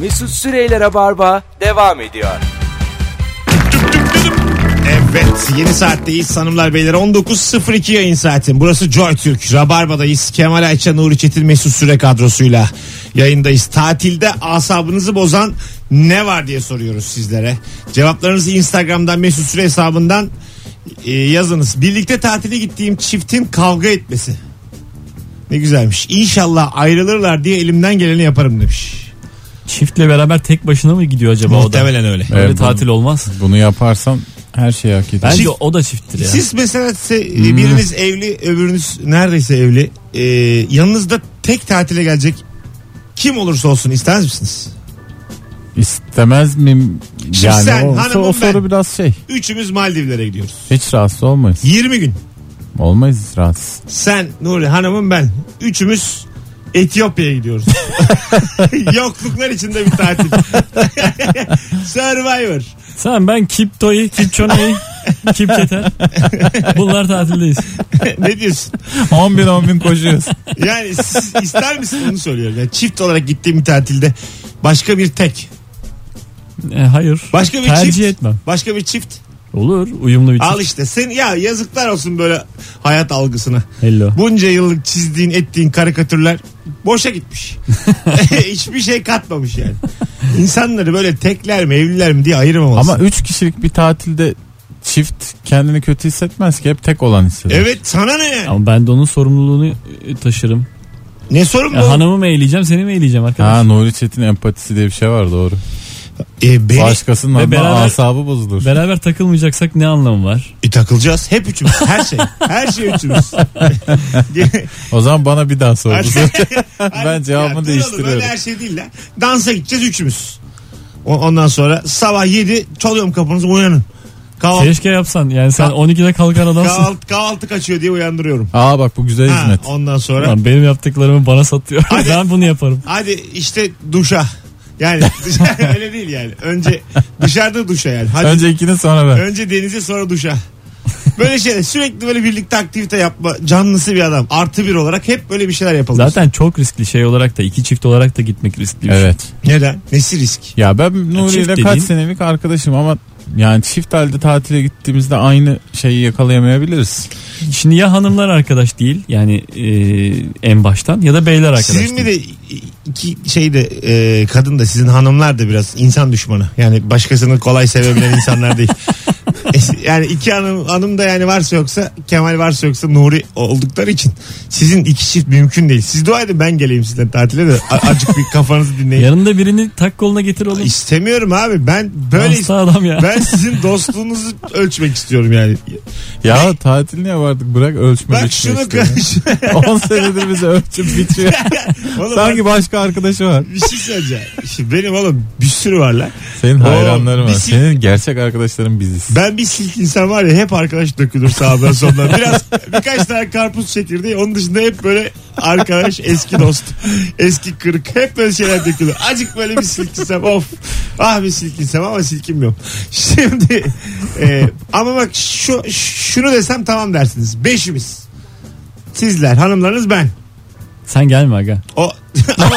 Mesut Süreyler'e barba devam ediyor. Evet yeni saatteyiz hanımlar beyler. 19.02 yayın saatin burası Joy Türk. Rabarba'dayız. Kemal Ayça Nuri Çetin Mesut Süre kadrosuyla yayındayız. Tatilde asabınızı bozan ne var diye soruyoruz sizlere. Cevaplarınızı Instagram'dan Mesut Süre hesabından e, yazınız. Birlikte tatile gittiğim çiftin kavga etmesi. Ne güzelmiş. İnşallah ayrılırlar diye elimden geleni yaparım demiş Çiftle beraber tek başına mı gidiyor acaba o da? muhtemelen öyle Öyle Evet, tatil olmaz. Bunu yaparsan her şeyi hak eder. Bence Çift- o da çifttir ya. Siz mesela se- biriniz evli öbürünüz neredeyse evli Ee, yanınızda tek tatile gelecek kim olursa olsun istemez misiniz? İstemez miyim? Şimdi Yani sen, o, hanımım o soru ben. biraz şey. Üçümüz Maldivlere gidiyoruz. Hiç rahatsız olmayız. 20 gün. Olmayız rahatsız. Sen Nuri hanımım ben. Üçümüz Etiyopya'ya gidiyoruz. Yokluklar içinde bir tatil. Survivor. Sen ben Kipto'yu, Kipçone'yi, Kipketer. Bunlar tatildeyiz. ne diyorsun? 10 bin 10 bin koşuyoruz. Yani siz ister misin onu söylüyorum. Yani çift olarak gittiğim bir tatilde başka bir tek. E, hayır. Başka bir Tercih çift. etmem. Başka bir çift. Olur. Uyumlu bir çift. Al işte sen ya yazıklar olsun böyle hayat algısına. Hello. Bunca yıllık çizdiğin ettiğin karikatürler boşa gitmiş. Hiçbir şey katmamış yani. İnsanları böyle tekler mi evliler mi diye ayırmamalısın. Ama 3 kişilik bir tatilde çift kendini kötü hissetmez ki hep tek olan hisseder. Evet sana ne yani? Ama ben de onun sorumluluğunu taşırım. Ne sorun Ya bu? hanımı mı eğleyeceğim seni mi eğleyeceğim arkadaş? Ha Nuri Çetin empatisi diye bir şey var doğru. E, beni Başkasının Ve beraber- asabı bozulur. Beraber takılmayacaksak ne anlamı var? E, takılacağız. Hep üçümüz. Her şey. Her şey üçümüz. O zaman bana bir daha sor. Hadi- ben cevabımı Ya, dur oğlum, değiştiriyorum. Öyle her şey değil lan. Dansa gideceğiz üçümüz. O- Ondan sonra sabah 7 çalıyorum kapınızı uyanın. Kahvaltı, Keşke yapsan. Yani sen Ka- 12'de kalkan adamsın. kahvaltı, kahvaltı kaçıyor diye uyandırıyorum. Aa bak bu güzel Ha, hizmet. ondan sonra Lan benim yaptıklarımı bana satıyor. Hadi. ben bunu yaparım. hadi işte duşa. Yani dışarı- öyle değil yani. Önce dışarıda duşa yani. Hadi önce, Önce ikini sonra ben. denize sonra duşa. Böyle şeyler sürekli böyle birlikte aktivite yapma canlısı bir adam. Artı bir olarak hep böyle bir şeyler yapalım. Zaten çok riskli şey olarak da iki çift olarak da gitmek riskli bir şey. Evet. Neden? Nesi risk? Ya ben Nuri ile dediğin- kaç senelik arkadaşım ama yani çift halde tatile gittiğimizde aynı şeyi yakalayamayabiliriz. Şimdi ya hanımlar arkadaş değil yani e, en baştan ya da beyler arkadaş Sizin değil. de iki şey de e, kadın da sizin hanımlar da biraz insan düşmanı. Yani başkasını kolay sevebilen insanlar değil. E, yani iki hanım, hanım da yani varsa yoksa Kemal varsa yoksa Nuri oldukları için sizin iki çift mümkün değil. Siz dua edin ben geleyim sizden tatile de a- azıcık bir kafanızı dinleyin. Yanında birini tak koluna getir oğlum. İstemiyorum abi ben böyle Hasta adam ya. ben sizin dostluğunuzu ölçmek istiyorum yani. Ya tatil niye vardık bırak ölçme Bak biçme şunu işte. 10 senedir bize ölçüp biçiyor. Oğlum Sanki başka arkadaşı var. bir şey söyleyeceğim. Şimdi benim oğlum bir sürü var lan. Senin hayranların var. bir sil- Senin gerçek arkadaşların biziz. Ben bir silk insan var ya hep arkadaş dökülür sağdan soldan. Biraz birkaç tane karpuz çekirdeği onun dışında hep böyle arkadaş eski dost. Eski kırık hep böyle şeyler dökülür. Acık böyle bir silk insan of. Ah bir silk insan ama silkim yok. Şimdi e, ama bak şu şunu desem tamam dersiniz. Beşimiz. Sizler hanımlarınız ben. Sen gelme aga. O ama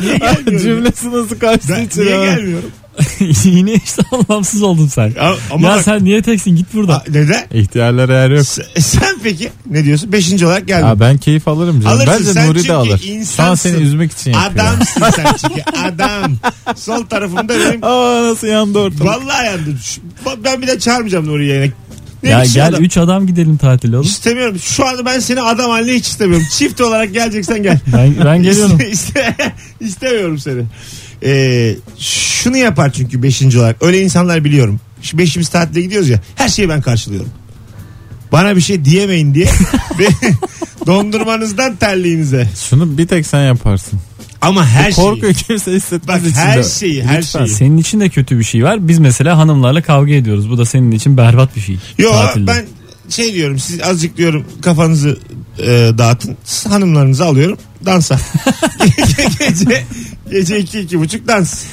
niye gelmiyorum? Cümlesi nasıl kaçtı Ben, niye gelmiyorum? Yine işte anlamsız oldun sen. Ya, ama ya bak, sen niye teksin git buradan. A- neden? İhtiyarlara yer yok. Sen, sen peki ne diyorsun? Beşinci olarak geldin. Ya ben keyif alırım canım. Alırsın, Bence sen Nuri de alır. Şu an insansın. seni üzmek için yapıyor. Adamsın sen çünkü adam. Sol tarafımda benim Aa nasıl yandı ortalık. vallahi yandım. Şu- Ben bir de çağırmayacağım Nuri yayına. Ne ya biçim gel adam? 3 adam gidelim tatile oğlum. İstemiyorum. Şu anda ben seni adam haline hiç istemiyorum. Çift olarak geleceksen gel. Ben, ben geliyorum. İste- istemiyorum seni. Ee, şunu yapar çünkü beşinci olarak. Öyle insanlar biliyorum. Şu beşimiz tatile gidiyoruz ya. Her şeyi ben karşılıyorum. Bana bir şey diyemeyin diye. Ve dondurmanızdan terliğinize. Şunu bir tek sen yaparsın. Ama her şeyi. Korkuyor kimse hissetmez Bak içinde. her şeyi her Lütfen. şeyi. Senin için de kötü bir şey var. Biz mesela hanımlarla kavga ediyoruz. Bu da senin için berbat bir şey. Yo Tatilde. ben şey diyorum siz azıcık diyorum kafanızı e, dağıtın. Siz hanımlarınızı alıyorum dansa. gece gece iki iki buçuk dans.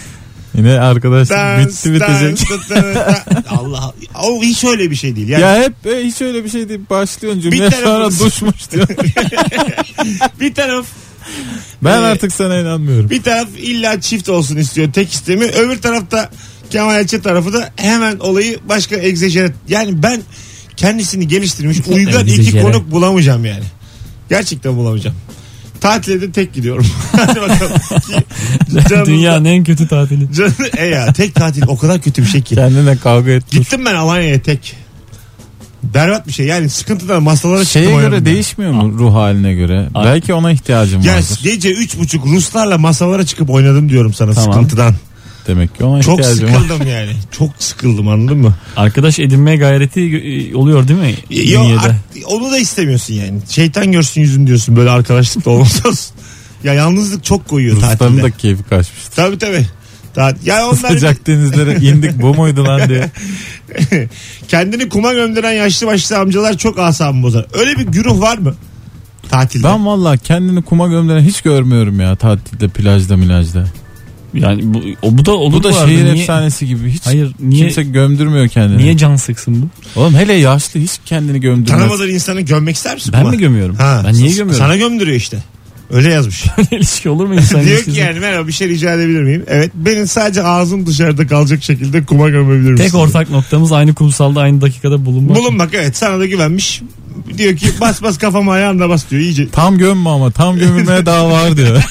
Yine arkadaş Dans, bitti bitecek. dans, dans, dans. Allah. O hiç öyle bir şey değil. Yani Ya hep e, hiç öyle bir şey değil. Başlıyorsun cümleye Bir tarafımız- sonra duşmuş diyor. bir taraf Ben Ee, artık sana inanmıyorum. Bir taraf illa çift olsun istiyor. Tek istemiyor. Öbür tarafta Kemal Ayça tarafı da hemen olayı başka egzajere. Yani ben kendisini geliştirmiş uygun iki konuk bulamayacağım yani. Gerçekten bulamayacağım. Tatile de tek gidiyorum. Hadi bakalım. Canınızda- Dünyanın en kötü tatili. Canı, e ya tek tatil o kadar kötü bir şey ki. Kendine kavga et. dur. Gittim ben Alanya'ya tek. Berbat bir şey yani sıkıntıdan masalara çıktım. Şeye göre oynadım ben. değişmiyor mu ruh haline göre? Belki ona ihtiyacım Ya vardır. gece üç buçuk Ruslarla masalara çıkıp oynadım diyorum sana Tamam. sıkıntıdan. Demek ki ona Çok ihtiyacım var. sıkıldım yani. Çok sıkıldım anladın mı? Arkadaş edinmeye gayreti e, oluyor değil mi? Yo, Bünyede. art- onu da istemiyorsun yani. Şeytan görsün yüzün diyorsun böyle arkadaşlık da olmaz olsun. Ya yalnızlık çok koyuyor Rusların tatilde. da keyfi kaçmıştır. Tabii tabii. Ta- ya onlar Sıcak denizlere indik bu muydu lan diye. kendini kuma gönderen yaşlı başlı amcalar çok asabımı bozar. Öyle bir güruh var mı? Tatilde. Ben valla kendini kuma gömdüren hiç görmüyorum ya tatilde plajda milajda. Yani bu, o, bu da olur Bu da bu arada. şehir Niye- efsanesi gibi hiç Hayır niye kimse gömdürmüyor kendini. niye can sıksın bu? Oğlum hele yaşlı hiç kendini gömdürmez. Tanımadığın insanı gömmek ister misin? Ben kuma? mi gömüyorum? Ha, ben niye gömüyorum? Sana gömdürüyor işte. Öyle yazmış. ilişki olur mu insan Diyor ki yani merhaba bir şey rica edebilir miyim? Evet benim sadece ağzım dışarıda kalacak şekilde kuma gömebilir misin? Tek ortak noktamız aynı kumsalda aynı dakikada bulunmak. Bulunmak evet sana da güvenmiş. Diyor ki bas bas kafama ayağımla bas diyor iyice. Tam gömme ama tam gömülmeye daha var diyor.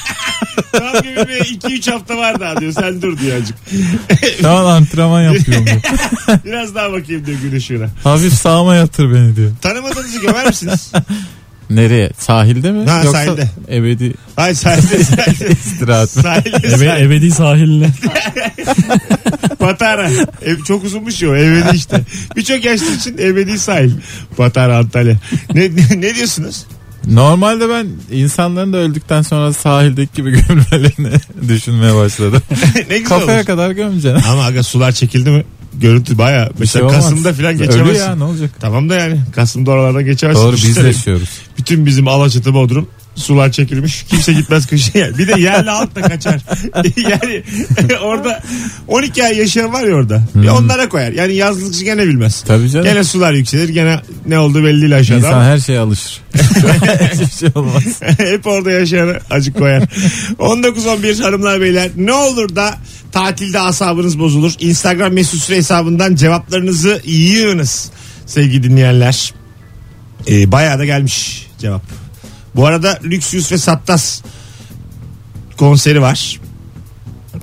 Tam gömülmeye 2-3 hafta var daha diyor sen dur diyor azıcık. Şu an antrenman yapıyorum diyor. Biraz daha bakayım diyor gün ışığına. Hafif sağıma yatır beni diyor. Tanımadığınızı gömer misiniz? Nereye? Sahilde mi? Ha, Yoksa sahilde. ebedi Hayır sahilde sahilde. istirahat mı? Sahilde Ebe, sahilde. ebedi sahiline. Patara. Ev, çok uzunmuş ya o ebedi işte. Birçok yaşlı için ebedi sahil. Patara Antalya. Ne, ne, ne diyorsunuz? Normalde ben insanların da öldükten sonra sahildeki gibi gömülmelerini düşünmeye başladım. ne güzel Kafaya olur. kadar gömeceksin. Ama aga sular çekildi mi? Görüntü baya. Mesela şey. Kasım'da falan Ölü geçemezsin. ya ne olacak? Tamam da yani Kasım'da oralardan geçemezsin. Doğru biz Düşünsene. yaşıyoruz. Bütün bizim Alaçatı Bodrum sular çekilmiş. Kimse gitmez kışın. Bir de yerli halk da kaçar. yani orada 12 ay yaşayan var ya orada. Bir onlara koyar. Yani yazlıkçı gene bilmez. Tabii canım. Gene sular yükselir. Gene ne oldu belli değil aşağıda. İnsan ama her şeye alışır. Hiçbir şey olmaz. Hep orada yaşayanı acık koyar. 19-11 hanımlar beyler ne olur da tatilde asabınız bozulur. Instagram mesut süre hesabından cevaplarınızı yığınız sevgili dinleyenler. Ee, bayağı da gelmiş cevap. Bu arada Lüksüs ve Sattas konseri var.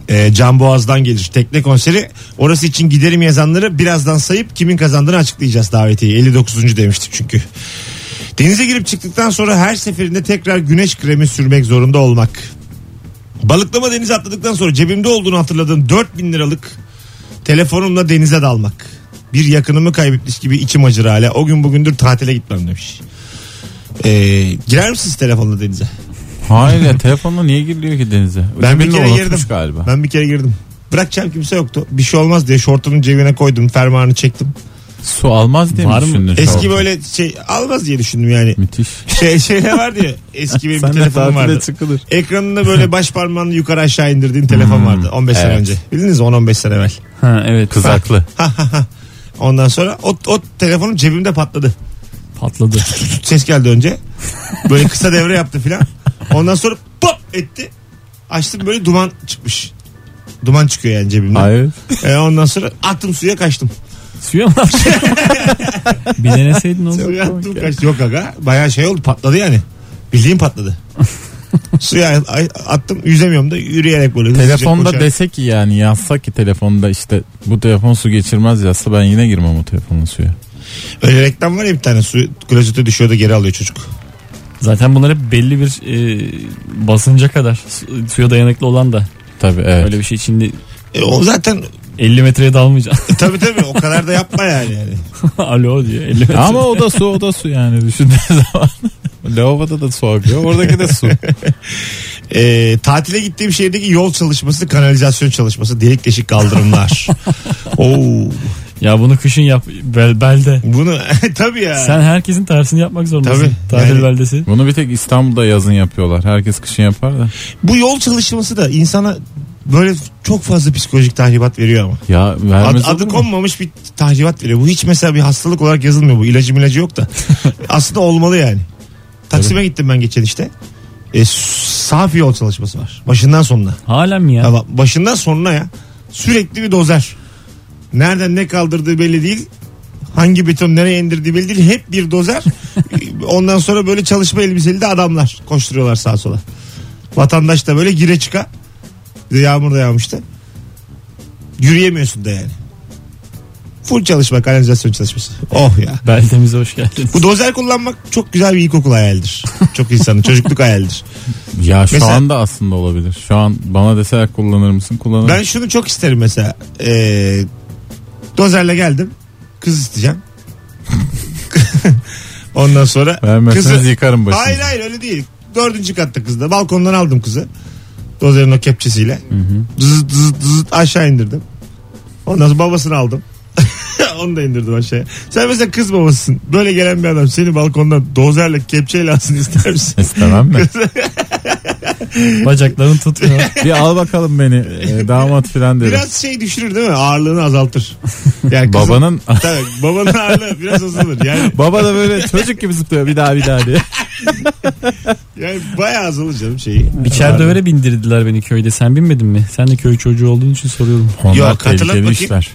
Ee, Can Boğaz'dan gelir. Tekne konseri. Orası için giderim yazanları birazdan sayıp kimin kazandığını açıklayacağız davetiyi. 59. demiştik çünkü. Denize girip çıktıktan sonra her seferinde tekrar güneş kremi sürmek zorunda olmak. Balıklama denize atladıktan sonra cebimde olduğunu hatırladığım 4000 liralık telefonumla denize dalmak. Bir yakınımı kaybetmiş gibi içim acır hala. O gün bugündür tatile gitmem demiş. Ee, girer misiniz telefonla denize? Hayır ya telefonla niye giriliyor ki denize? Ben bir kere girdim. galiba. Ben bir kere girdim. Bırakacağım kimse yoktu. Bir şey olmaz diye şortumun cebine koydum. Fermuarını çektim. Su almaz diye Var mi düşündün? Eski an? böyle şey almaz diye düşündüm yani. Müthiş. Şey, şeyler vardı ya eski benim bir telefonum vardı. çıkılır. Ekranında böyle baş parmağını yukarı aşağı indirdiğin telefon vardı 15 sene evet. önce. Bildiniz mi 10-15 sene evvel. Ha evet. Kızaklı. Ondan sonra o, o telefonum cebimde patladı. Patladı. Ses geldi önce. Böyle kısa devre yaptı filan. Ondan sonra pop etti. Açtım böyle duman çıkmış. Duman çıkıyor yani cebimden. Hayır. E, ondan sonra attım suya kaçtım. Suya mı attın? Bir deneseydin olur. Suya attım kaçtım. Yok aga bayağı şey oldu patladı yani. Bildiğim patladı. suya attım yüzemiyorum da yürüyerek böyle. Telefonda dese ki yani yazsa ki telefonda işte bu telefon su geçirmez yazsa ben yine girmem o telefonun suya. Öyle reklam var ya bir tane su klozete düşüyor da geri alıyor çocuk. Zaten bunlar hep belli bir e, basınca kadar su- suya dayanıklı olan da Tabii evet. öyle bir şey şimdi E, o zaten 50 metreye dalmayacaksın. e, tabii tabii o kadar da yapma yani. yani. Alo diyor 50 metre. Ama o da su o da su yani düşündüğün zaman. Lavaboda da su akıyor. Oradaki de su. E, tatile gittiğim şehirdeki yol çalışması, kanalizasyon çalışması, delik deşik kaldırımlar. Oo, Ya bunu kışın yap bel, belde. bunu tabii ya. Sen herkesin tersini yapmak zorundasın. Tabii. Tatil Yani- beldesi. Bunu bir tek İstanbul'da yazın yapıyorlar. Herkes kışın yapar da. Bu yol çalışması da insana böyle çok fazla psikolojik tahribat veriyor ama. Ya Ad- vermez adı olur mu? konmamış bir tahribat veriyor. Bu hiç mesela bir hastalık olarak yazılmıyor bu. İlacı milacı yok da. Aslında olmalı yani. Taksim'e gittim ben geçen işte. E, safi yol çalışması var. Başından sonuna. Halen mi ya? Ya başından sonuna ya. Sürekli bir dozer. Nereden ne kaldırdığı belli değil. Hangi beton nereye indirdiği belli değil. Hep bir dozer. Ondan sonra böyle çalışma elbiseli de adamlar koşturuyorlar sağa sola. Vatandaş da böyle gire çıka. Yağmur da yağmıştı. Yürüyemiyorsun da yani. Full çalışma kanalizasyon çalışması. Oh ya. Beldemize hoş geldiniz. Bu dozer kullanmak çok güzel bir ilkokul hayalidir. Çok insanın çocukluk hayalidir. Ya şu Mesela- anda aslında olabilir. Şu an bana deseler kullanır mısın kullanırım. Ben şunu çok isterim mesela. Ee, dozerle geldim. Kız isteyeceğim. Ondan sonra Vermezseniz yıkarım başını. Hayır hayır öyle değil. Dördüncü katta kızda. Balkondan aldım kızı. Dozerin o kepçesiyle. Zıt zıt zıt aşağı indirdim. Ondan sonra babasını aldım. Onu da indirdim aşağıya. Sen mesela kız babasısın. Böyle gelen bir adam seni balkondan dozerle kepçeyle alsın ister misin? İstemem mi? Bacakların tutmuyor. bir al bakalım beni e, damat filan derim. Biraz şey düşürür değil mi? Ağırlığını azaltır. Yani kızın- Babanın Tabii babanın ağırlığı biraz azalır. Yani, baba da böyle çocuk gibi zıplıyor bir daha bir daha diye. yani bayağı azalır canım şeyi. Biçer dövere bindirdiler beni köyde. Sen binmedin mi? Sen de köy çocuğu olduğun için soruyorum. Onlar Yok, hatırlat işler.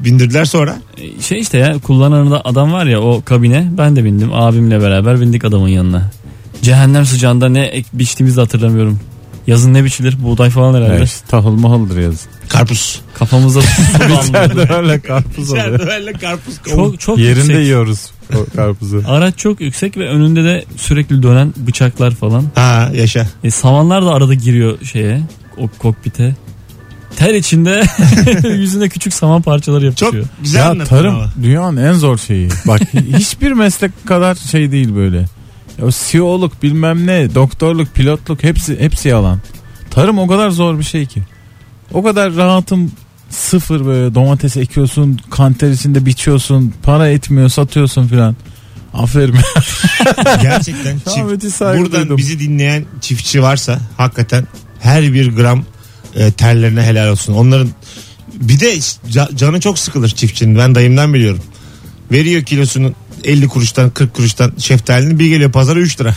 Bindirdiler sonra. E, Şey işte ya kullanan da adam var ya o kabine ben de bindim. Abimle beraber bindik adamın yanına. Cehennem sıcağında ne ek biçtiğimizi hatırlamıyorum. Yazın ne biçilir? Buğday falan herhalde. Evet, tahıl mahıldır yazın. Karpuz. Kafamıza su damladı. öyle karpuz oluyor. İçeride karpuz Çok çok Yerinde yüksek. yiyoruz o karpuzu. Araç çok yüksek ve önünde de sürekli dönen bıçaklar falan. Ha yaşa. E, samanlar da arada giriyor şeye o kokpite. Ter içinde yüzünde küçük saman parçaları Çok yapışıyor. güzel ya anlattın tarım ama. dünyanın en zor şeyi. Bak hiçbir meslek kadar şey değil böyle. O CEO'luk bilmem ne doktorluk pilotluk hepsi hepsi yalan. Tarım o kadar zor bir şey ki. O kadar rahatım sıfır böyle domates ekiyorsun kanter içinde biçiyorsun para etmiyor satıyorsun filan. Aferin. Gerçekten çift, buradan duydum. bizi dinleyen çiftçi varsa hakikaten her bir gram e, terlerine helal olsun. Onların bir de ca- canı çok sıkılır çiftçinin. Ben dayımdan biliyorum. Veriyor kilosunu 50 kuruştan 40 kuruştan şeftalini bir geliyor pazara 3 lira.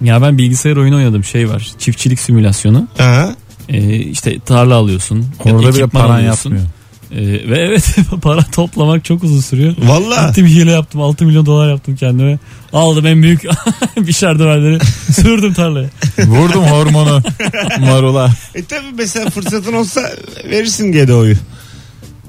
Ya ben bilgisayar oyunu oynadım şey var. Çiftçilik simülasyonu. Ha. E, işte tarla alıyorsun. Orada bile paran alıyorsun. yapmıyor. E, ve evet para toplamak çok uzun sürüyor. Valla. Gittim hile yaptım 6 milyon dolar yaptım kendime. Aldım en büyük bişerdivenleri sürdüm tarlaya. Vurdum hormonu marula. E tabi mesela fırsatın olsa verirsin GDO'yu.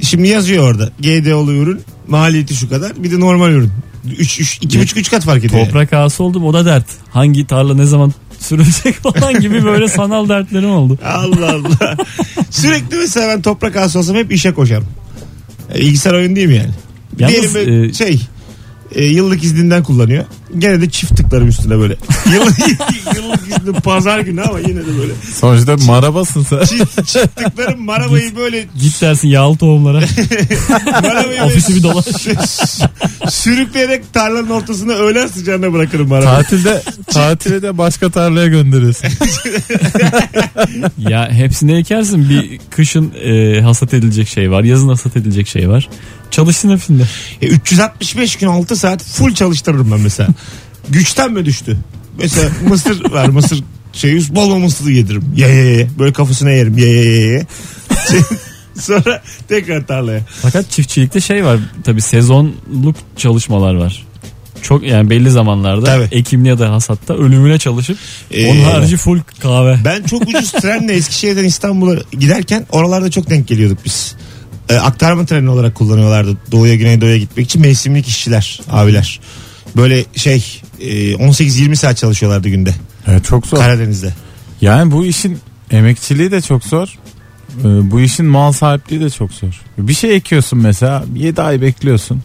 Şimdi yazıyor orada. GDO'lu ürün maliyeti şu kadar. Bir de normal ürün. 3 3 2 3 3 kat fark ediyor. Toprak ağası oldum o da dert. Hangi tarla ne zaman sürülecek falan gibi böyle sanal dertlerim oldu. Allah Allah. Sürekli mesela ben toprak ağası olsam hep işe koşarım. E, bilgisayar oyun değil mi yani? Yalnız, Diyelim böyle e, şey e, yıllık izninden kullanıyor. Gene de çift tıklarım üstüne böyle. yıllık, yıllık izni pazar günü ama yine de böyle. Sonuçta marabasın sen. Çift, çift tıklarım marabayı böyle Git dersin yağlı tohumlara. marabayı Ofisi bir dolaş. sürükleyerek tarlanın ortasına öğlen sıcağına bırakırım marabayı. Tatilde tatile de başka tarlaya gönderiyorsun. ya hepsini ekersin. Bir kışın e, hasat edilecek şey var. Yazın hasat edilecek şey var. Çalışsın hepsinde. E, 365 gün 6 saat full çalıştırırım ben mesela. Güçten mi düştü? Mesela mısır var mısır şey bol bol mısır yediririm. Ye ye ye. Böyle kafasına yerim. Ye ye ye ye. Sonra tekrar tarlaya. Fakat çiftçilikte şey var. Tabi sezonluk çalışmalar var. Çok yani belli zamanlarda Tabii. ekimli ya da hasatta ölümüne çalışıp Ee, onun harici full kahve. Ben çok ucuz trenle Eskişehir'den İstanbul'a giderken oralarda çok denk geliyorduk biz. Ee, aktarma treni olarak kullanıyorlardı doğuya güneydoğuya gitmek için mevsimlik işçiler abiler. Böyle şey e, 18-20 saat çalışıyorlardı günde Evet çok zor. Karadeniz'de. Yani bu işin emekçiliği de çok zor. Ee, Bu işin mal sahipliği de çok zor. Bir şey ekiyorsun mesela 7 ay bekliyorsun.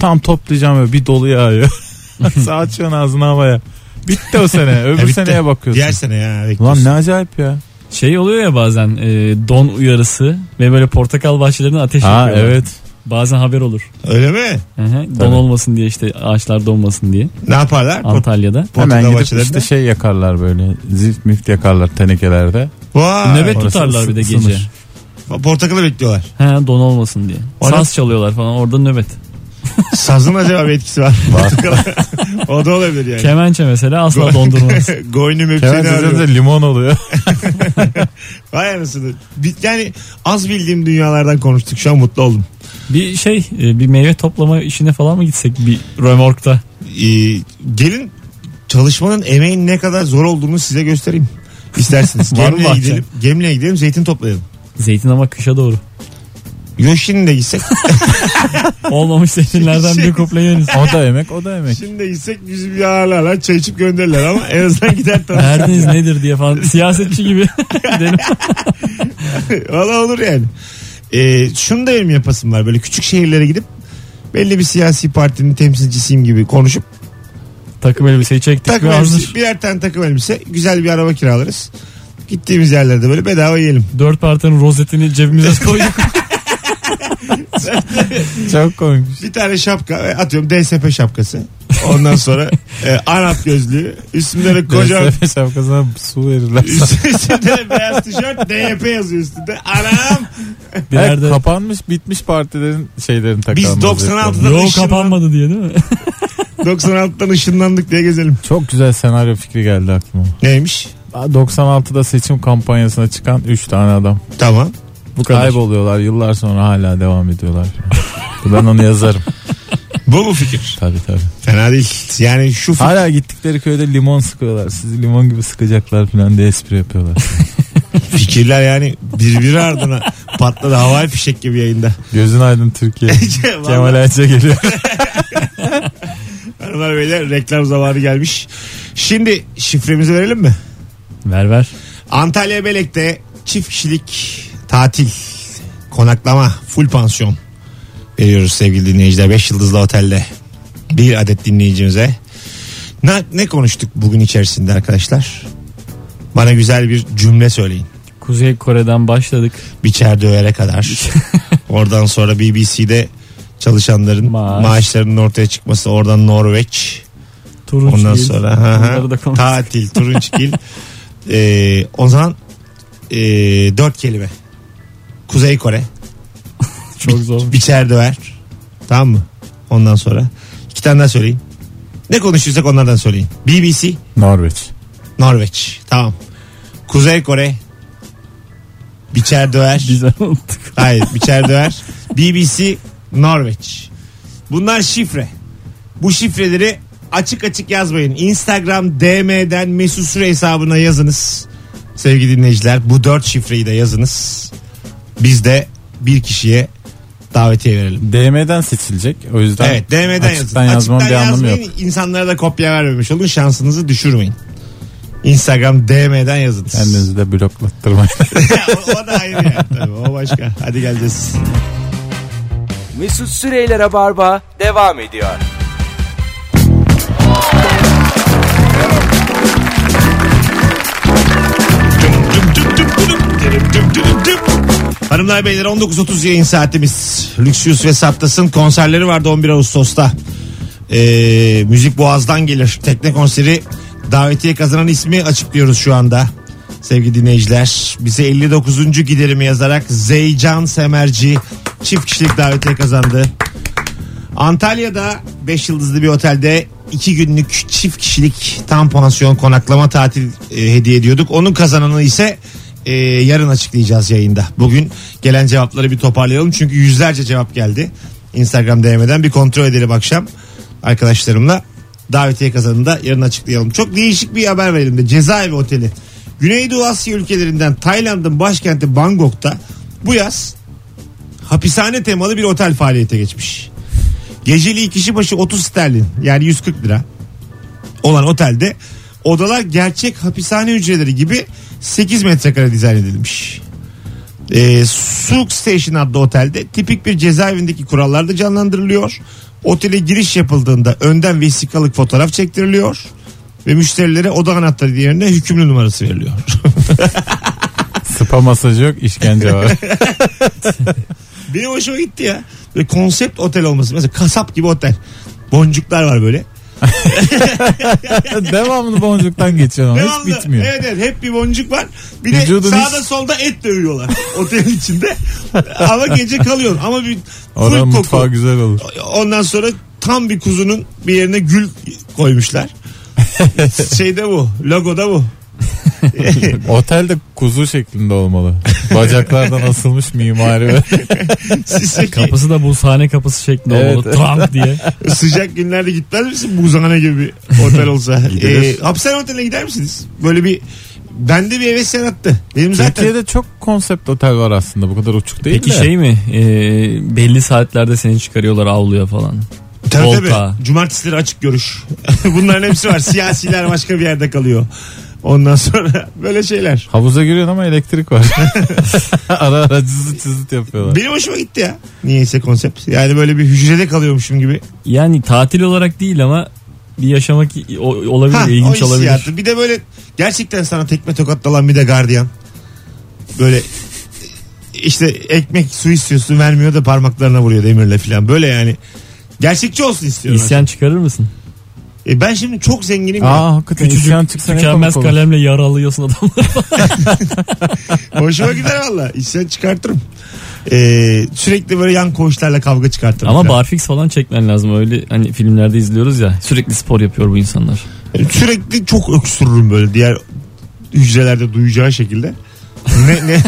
Tam toplayacağım ve bir dolu yağıyor. Sağ açıyorsun ağzını havaya. Bitti o sene. Öbür bitti. seneye bakıyorsun. Diğer sene ya. Bekliyorsun. ne acayip ya. Şey oluyor ya bazen e, don uyarısı ve böyle portakal bahçelerine ateş Ha evet. Bazen haber olur. Öyle mi? Hı hı, don Tabii. olmasın diye işte ağaçlar donmasın diye Ne yaparlar? Antalya'da. Hemen gidip bahçelerinde. işte şey yakarlar böyle. Zift mift yakarlar tenekelerde. Vay. Nöbet orası tutarlar bir de gece. Portakalı bekliyorlar. He don olmasın diye. Saz çalıyorlar falan orada nöbet. Sazın acaba bir etkisi var. o da olabilir yani. Kemençe mesela asla dondurmaz. Goynum hep Kemal seni arıyor. Sözler'de limon oluyor. Vay anasını. Bir- Yani az bildiğim dünyalardan konuştuk. Şu an mutlu oldum. bir şey e, bir meyve toplama işine falan mı gitsek bir römorkta? Ee, gelin çalışmanın emeğin ne kadar zor olduğunu size göstereyim. İsterseniz. Var mı Gemliğe bahçe? gidelim. Gemliğe gidelim zeytin toplayalım. Zeytin ama kışa doğru. Yo şimdi de gitsek. Olmamış zeytinlerden bir kuple yeriz. o da emek o da emek. şimdi de gitsek bizi bir ağırlarlar çay içip gönderirler ama en azından gider tanışırlar. Derdiniz nedir diye falan siyasetçi gibi gidelim. Valla olur yani. Ee, şunu da benim yapasım var. Böyle küçük şehirlere gidip belli bir siyasi partinin temsilcisiyim gibi konuşup Takım elbiseyi çektik takım ve elbise, hazır. birer tane takım elbise güzel bir araba kiralarız. Gittiğimiz yerlerde böyle bedava yiyelim. Dört partinin rozetini cebimize koyduk. Çok komik. Bir tane şapka e, atıyorum DSP şapkası. Ondan sonra e, Arap gözlüğü. Üstünde de koca DSF şapkasına su verirler. üstünde de beyaz tişört DYP yazıyor üstünde. Anam Bir yerde kapanmış bitmiş partilerin şeylerini takalım. Biz 96'da yol ışınlan- kapanmadı diye değil mi? 96'dan ışınlandık diye gezelim. Çok güzel senaryo fikri geldi aklıma. Neymiş? 96'da seçim kampanyasına çıkan 3 tane adam. Tamam. Bu kadar. Kayboluyorlar yıllar sonra hala devam ediyorlar. ben onu yazarım. Bu mu fikir? Tabii tabii. Fena değil. Yani şu fikir. Hala gittikleri köyde limon sıkıyorlar. Sizi limon gibi sıkacaklar falan diye espri yapıyorlar. fikirler yani birbiri ardına patladı havai fişek gibi yayında. Gözün aydın Türkiye. Kemal Ayça geliyor. Hanımlar beyler reklam zamanı gelmiş. Şimdi şifremizi verelim mi? Ver ver. Antalya Belek'te çift kişilik tatil, konaklama, full pansiyon veriyoruz sevgili dinleyiciler. 5 yıldızlı otelde bir adet dinleyicimize. Ne, ne konuştuk bugün içerisinde arkadaşlar? Bana güzel bir cümle söyleyin. Kuzey Kore'den başladık. Biçer dövere kadar. Oradan sonra BBC'de çalışanların Maaş. maaşlarının ortaya çıkması. Oradan Norveç. Turunç Ondan sonra ha, ha, tatil, turunçgil. ee, o zaman ee, dört kelime. Kuzey Kore. Çok zor. Biçer döver. Tamam mı? Ondan sonra. iki tane daha söyleyin. Ne konuşursak onlardan söyleyin. BBC, Norveç. Norveç. Tamam. Kuzey Kore. Biçer döver. Güzel unuttuk. Hayır biçer döver. BBC Norveç. Bunlar şifre. Bu şifreleri açık açık yazmayın. Instagram DM'den Mesut Süre hesabına yazınız. Sevgili dinleyiciler bu dört şifreyi de yazınız. Biz de bir kişiye davetiye verelim. DM'den seçilecek. O yüzden Evet DM'den yazın. açıktan yazmanın bir anlamı yok. yazmayın. İnsanlara da kopya vermemiş olun. Şansınızı düşürmeyin. Instagram DM'den yazınız. Kendinizi de bloklattırmayın. o, o da ayrı ya. Tabii, o başka. Hadi geleceğiz. Mesut Süreyler'e barba devam ediyor. Hanımlar beyler 19.30 yayın saatimiz. Lüksüs ve Sattas'ın konserleri vardı 11 Ağustos'ta. Ee, müzik Boğaz'dan gelir. Tekne konseri davetiye kazanan ismi açıklıyoruz şu anda. Sevgili dinleyiciler bize 59. giderimi yazarak Zeycan Semerci çift kişilik davetiye kazandı. Antalya'da 5 yıldızlı bir otelde 2 günlük çift kişilik tam pansiyon konaklama tatil e, hediye ediyorduk. Onun kazananı ise e, yarın açıklayacağız yayında. Bugün gelen cevapları bir toparlayalım. Çünkü yüzlerce cevap geldi. Instagram DM'den bir kontrol edelim akşam arkadaşlarımla. Davetiye kazanını da yarın açıklayalım. Çok değişik bir haber verelim de cezaevi oteli. Güneydoğu Asya ülkelerinden Tayland'ın başkenti Bangkok'ta bu yaz hapishane temalı bir otel faaliyete geçmiş. Geceliği kişi başı 30 sterlin yani 140 lira olan otelde odalar gerçek hapishane hücreleri gibi 8 metrekare dizayn edilmiş. Ee, Souk Station adlı otelde tipik bir cezaevindeki kurallar da canlandırılıyor. Otele giriş yapıldığında önden vesikalık fotoğraf çektiriliyor ve müşterilere oda anahtarı yerine hükümlü numarası veriliyor. Spa masajı yok işkence var. Benim hoşuma gitti ya. Böyle konsept otel olması. Mesela kasap gibi otel. Boncuklar var böyle. Devamlı boncuktan geçiyor ama hiç Devamlı. bitmiyor. Evet evet hep bir boncuk var. Bir de Vücudun sağda hiç- solda et dövüyorlar otelin içinde. Ama gece kalıyorsun ama bir Oranın full koku. mutfağı güzel olur. Ondan sonra tam bir kuzunun bir yerine gül koymuşlar. Şeyde bu. Logoda bu. Otelde kuzu şeklinde olmalı. Bacaklardan asılmış mimari. ve Siz Kapısı da buzhane kapısı şeklinde Evet. olmalı. Trank diye. sıcak günlerde gitmez misin buzhane gibi bir otel olsa? Gidilir. ee, hapishane oteline gider misiniz? Böyle bir bende bir heves yarattı. Benim zaten Türkiye'de çok konsept otel var aslında. Bu kadar uçuk değil Peki de. şey mi? Ee, belli saatlerde seni çıkarıyorlar avluya falan. Tabii Volta. tabii. Cumartesileri açık görüş. Bunların hepsi var. Siyasiler başka bir yerde kalıyor. Ondan sonra böyle şeyler. Havuza giriyorsun ama elektrik var. ara ara cızıt cızıt yapıyorlar. Benim hoşuma gitti ya. Niyeyse konsept. Yani böyle bir hücrede kalıyormuşum gibi. Yani tatil olarak değil ama bir yaşamak o- olabilir, Ha, o ilginç olabilir. hissiyatı. Bir de böyle gerçekten sana tekme tokat dalan bir de gardiyan. Böyle işte ekmek su istiyorsun vermiyor da parmaklarına vuruyor demirle falan. Böyle yani. Gerçekçi olsun istiyorum. İsyan çıkarır mısın? E ben şimdi çok zenginim ya. Aa hakikaten Küçücük tükenmez kalemle yaralıyorsun adamı. Hoşuma gider valla. İsyan çıkartırım. E, sürekli böyle yan koğuşlarla kavga çıkartırım. Ama falan. barfix falan çekmen lazım. Öyle hani filmlerde izliyoruz ya. Sürekli spor yapıyor bu insanlar. Sürekli çok öksürürüm böyle diğer hücrelerde duyacağı şekilde. Ne, ne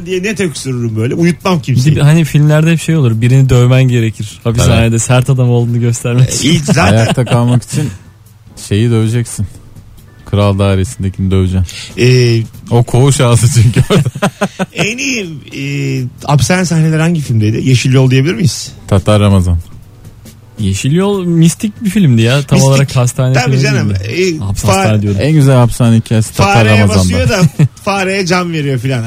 diye net öksürürüm böyle. Uyutmam kimseyi. hani filmlerde hep şey olur. Birini dövmen gerekir. Hapishanede sert adam olduğunu göstermek için. İlk zaten Ayakta kalmak için şeyi döveceksin. Kral dairesindekini döveceksin. e, O koğuş ağzı çünkü. en iyi e, hapishane sahneleri hangi filmdeydi? Yeşil Yol diyebilir miyiz? Tatar Ramazan. Yeşil Yol mistik bir filmdi ya. Tam Mistik. olarak hastane Tabii canım. E, hastane diyorum. En güzel hapishane hikayesi fareye Ramazan'da. basıyor da fareye can veriyor filan.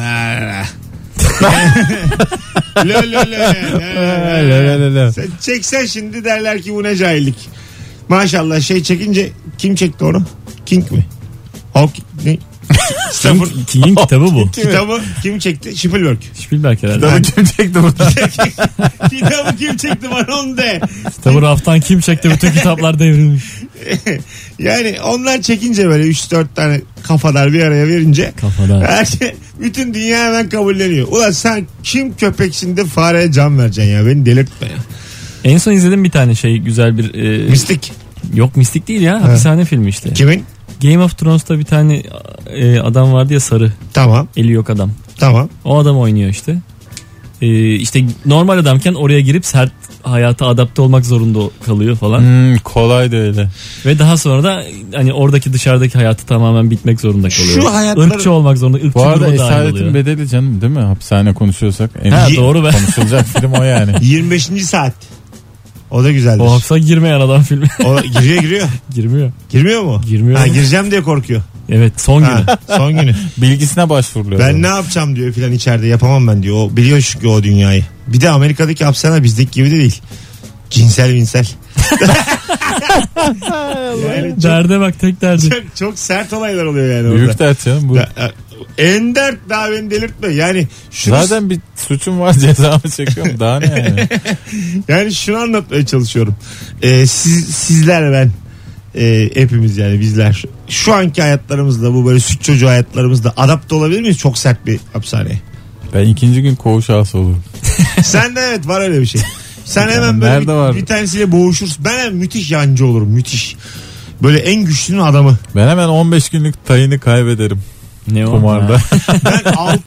Lo lo. Le, le, le, le. Sen çeksen şimdi derler ki bu ne cahillik. Maşallah şey çekince kim çekti onu? King mi? Hawking ne? King, King'in kitabı bu. kitabı kim çekti? Spielberg. Spielberg herhalde. Kitabı kim çekti burada? kitabı kim çekti bana onu de. Kitabı raftan kim çekti bütün kitaplar devrilmiş. Yani onlar çekince böyle 3-4 tane kafadar bir araya verince Kafada. her şey, bütün dünya hemen kabulleniyor. Ulan sen kim köpeksin de fareye can vereceksin ya beni delirtme ya. En son izledim bir tane şey güzel bir... e, Mistik. yok mistik değil ya hapishane filmi işte. Kimin? Game of Thrones'ta bir tane e, adam vardı ya sarı. Tamam Eli yok adam. tamam. O adam oynuyor işte. E, işte normal adamken oraya girip sert hayata adapte olmak zorunda kalıyor falan. hmm, kolay da öyle. Ve daha sonra da hani oradaki dışarıdaki hayatı tamamen bitmek zorunda kalıyor. Şu hayatları- Irkçı olmak zorunda. Irkçı Bu arada Esaretin. Bedeli canım değil mi? Hapishane konuşuyorsak. En Ha doğru be. konuşulacak film o yani. 25. saat. O da güzeldir. O hapse girmeyen adam filmi. O giriyor giriyor. Girmiyor. Girmiyor mu? Girmiyor. Ha, gireceğim diye korkuyor. Evet son günü. Ha, son günü. Bilgisine başvuruluyor. Ben ne yapacağım diyor filan içeride yapamam ben diyor. O biliyor çünkü o dünyayı. Bir de Amerika'daki hapishane bizdeki gibi de değil. Cinsel vinsel. yani çok, Derde bak tek derdi. çok, çok sert olaylar oluyor yani orada. Büyük dert canım bu. Ya, ya, En dert daha beni delirtme. Yani şunu, Zaten bir suçum var cezamı çekiyorum. Daha ne yani? yani şunu anlatmaya çalışıyorum. Ee, siz, sizler ben e, hepimiz yani bizler şu anki hayatlarımızda bu böyle süt çocuğu hayatlarımızda adapte olabilir miyiz çok sert bir hapishaneye? Ben ikinci gün koğuş ağası olurum. Sen de evet var öyle bir şey. Sen hemen böyle nerede bir, var? bir tanesiyle boğuşursun. Ben hemen müthiş yancı olurum müthiş. Böyle en güçlünün adamı. Ben hemen 15 günlük tayini kaybederim Ne o? kumarda. Ben alt,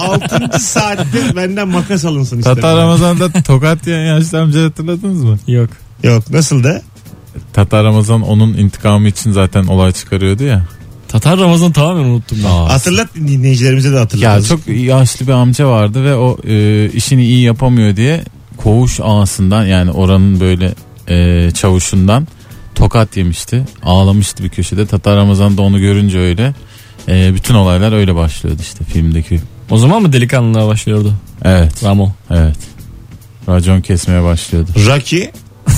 altıncı saatte benden makas alınsın isterim. Tatar Ramazan'da tokat yiyen yaşlı amca hatırladınız mı? Yok. Yok nasıl da? Tatar Ramazan onun intikamı için zaten olay çıkarıyordu ya. Tatar Ramazan tamamen unuttum ben. Hatırlat dinleyicilerimize de hatırlat. Ya çok yaşlı bir amca vardı ve o e, işini iyi yapamıyor diye koğuş ağasından yani oranın böyle e, çavuşundan tokat yemişti. Ağlamıştı bir köşede. Tatar Ramazan da onu görünce öyle. E, bütün olaylar öyle başlıyordu işte filmdeki. O zaman mı delikanlılığa başlıyordu Evet. Ramo? Evet. Racon kesmeye başlıyordu. Rocky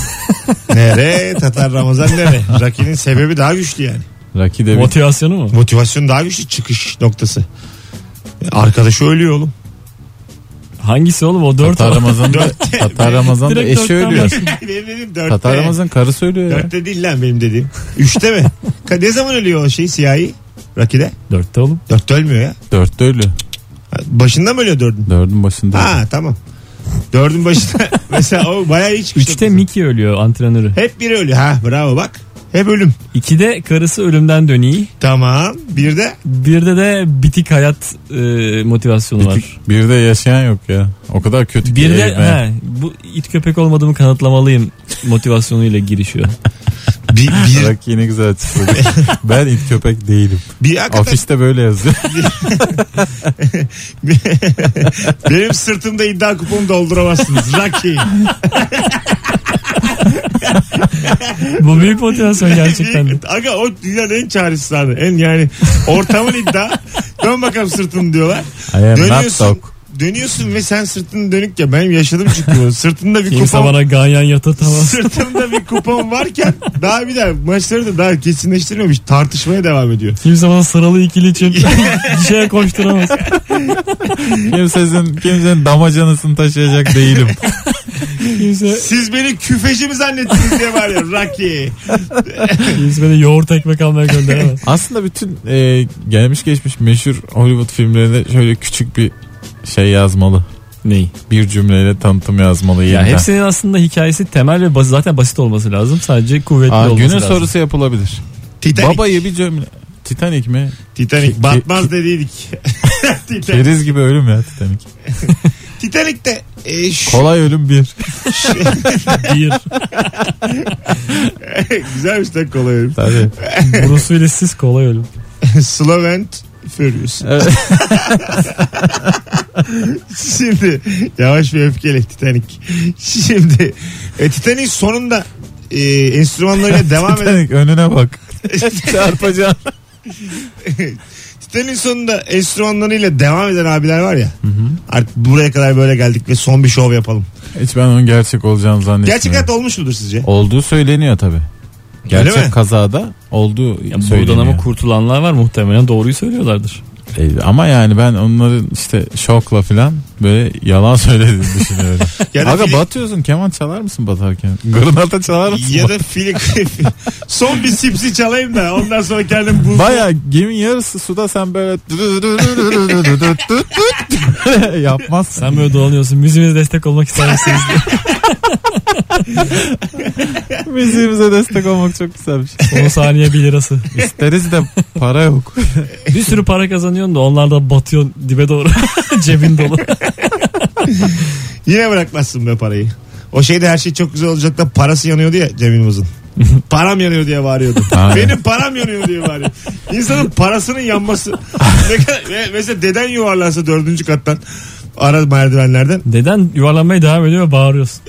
nere? Tatar Ramazan nere? Rocky'nin sebebi daha güçlü yani. Rocky de bir Motivasyonu mu? Motivasyon daha güçlü çıkış noktası. Arkadaşı ölüyor oğlum. Hangisi oğlum o dört Tatar. Ramazan'da, Dörtte. Tatar Ramazan'da Direkt eşi dörtten ölüyor. başlıyor. benim dediğim dörtte. Tatar Ramazan karı söylüyor ya. Dörtte değil lan benim dediğim. Üçte mi? Ka- ne zaman ölüyor o şey siyahi? Rakide? Dörtte oğlum. Dörtte ölmüyor ya. Dörtte ölüyor. Başında mı ölüyor dördün? Dördün başında. Ha tamam. Dördün başında. Mesela o bayağı hiç Üçte Mickey ölüyor antrenörü. Hep biri ölüyor. Ha bravo bak. Hep ölüm. İkide karısı ölümden dönüyor. Tamam. Bir de Birde de bitik hayat e, motivasyonu var. Bitik- Bir de yaşayan yok ya. O kadar kötü ki. Bir de he, bu it köpek olmadığımı kanıtlamalıyım motivasyonuyla girişiyor. bir, bir, Bak yine güzel açıkladı. ben it köpek değilim. bir hakikaten Afişte böyle yazıyor. benim sırtımda iddia kuponu dolduramazsınız. Rocky. bu büyük motivasyon gerçekten de. Aga o dünyanın en çaresiz. En yani ortamın iddia. Dön bakalım sırtını diyorlar. I am not Dönüyorsun. Dönüyorsun ve sen sırtını dönük ya. Benim yaşadım çünkü bunu. Sırtında bir Kimse kupon. bana ganyan yatatamaz. Sırtımda bir kupon varken daha bir daha maçları da daha kesinleştirmemiş. Tartışmaya devam ediyor. Kimse bana sıralı ikili için bir şeye koşturamaz. Kimsenin, kimsenin damacanasını taşıyacak değilim. Kimse, Siz beni küfeci mi zannettiniz diye var ya Rocky. kimse beni yoğurt ekmek almaya gönderemez. Aslında bütün e, gelmiş geçmiş meşhur Hollywood filmlerinde şöyle küçük bir şey yazmalı. Ney? Bir cümleyle tanıtım yazmalı. Ya yeniden. hepsinin aslında hikayesi temel ve basit, zaten basit olması lazım. Sadece kuvvetli Aa, olması günün lazım. sorusu yapılabilir. Titanic. Babayı bir cümle. Titanic mi? Titanic. Ki- Batmaz ki- dediydik. Titanic. Keriz gibi ölüm ya Titanic. Titanic'te e, şu, Kolay ölüm bir. Bir. güzelmiş de kolay ölüm. Tabii. Bruce Willis'siz kolay ölüm. Slovent Furious. Evet. Şimdi yavaş bir öfkeyle Titanic. Şimdi e, Titanic sonunda e, enstrümanlarıyla devam eden Titanic önüne bak. Çarpacağım. Titanic'in sonunda enstrümanlarıyla devam eden abiler var ya. Artık buraya kadar böyle geldik ve son bir şov yapalım. Hiç ben onun gerçek olacağını zannetmiyorum. Gerçek olmuş mudur sizce? Olduğu söyleniyor tabi. Mi? Gerçek kazada olduğu Ya söyleniyor. buradan ama kurtulanlar var muhtemelen doğruyu söylüyorlardır. E, ama yani ben onların işte şokla falan böyle yalan söylediğini düşünüyorum. Ya Aga film- batıyorsun keman çalar mısın batarken? Granata çalar mısın? Ya da film son bir sipsi çalayım da ondan sonra kendim buz Baya geminin yarısı suda sen böyle yapmazsın. Sen böyle dolanıyorsun. Müziğimize destek olmak ister misiniz. Müziğimize destek olmak çok güzel bir şey. 10 saniye 1 lirası. İsteriz de para yok. Bir sürü para kazanıyorsun da onlar da batıyorsun dibe doğru. Cebin dolu. Yine bırakmazsın be parayı. O şeyde her şey çok güzel olacak da parası yanıyordu ya Cem Yılmaz'ın. Param yanıyor diye bağırıyordu. Aynen. Benim param yanıyor diye bağırıyor. İnsanın parasının yanması. Ne kadar- ve mesela deden yuvarlansa dördüncü kattan ara merdivenlerden. Deden yuvarlanmaya devam ediyor ve bağırıyorsun.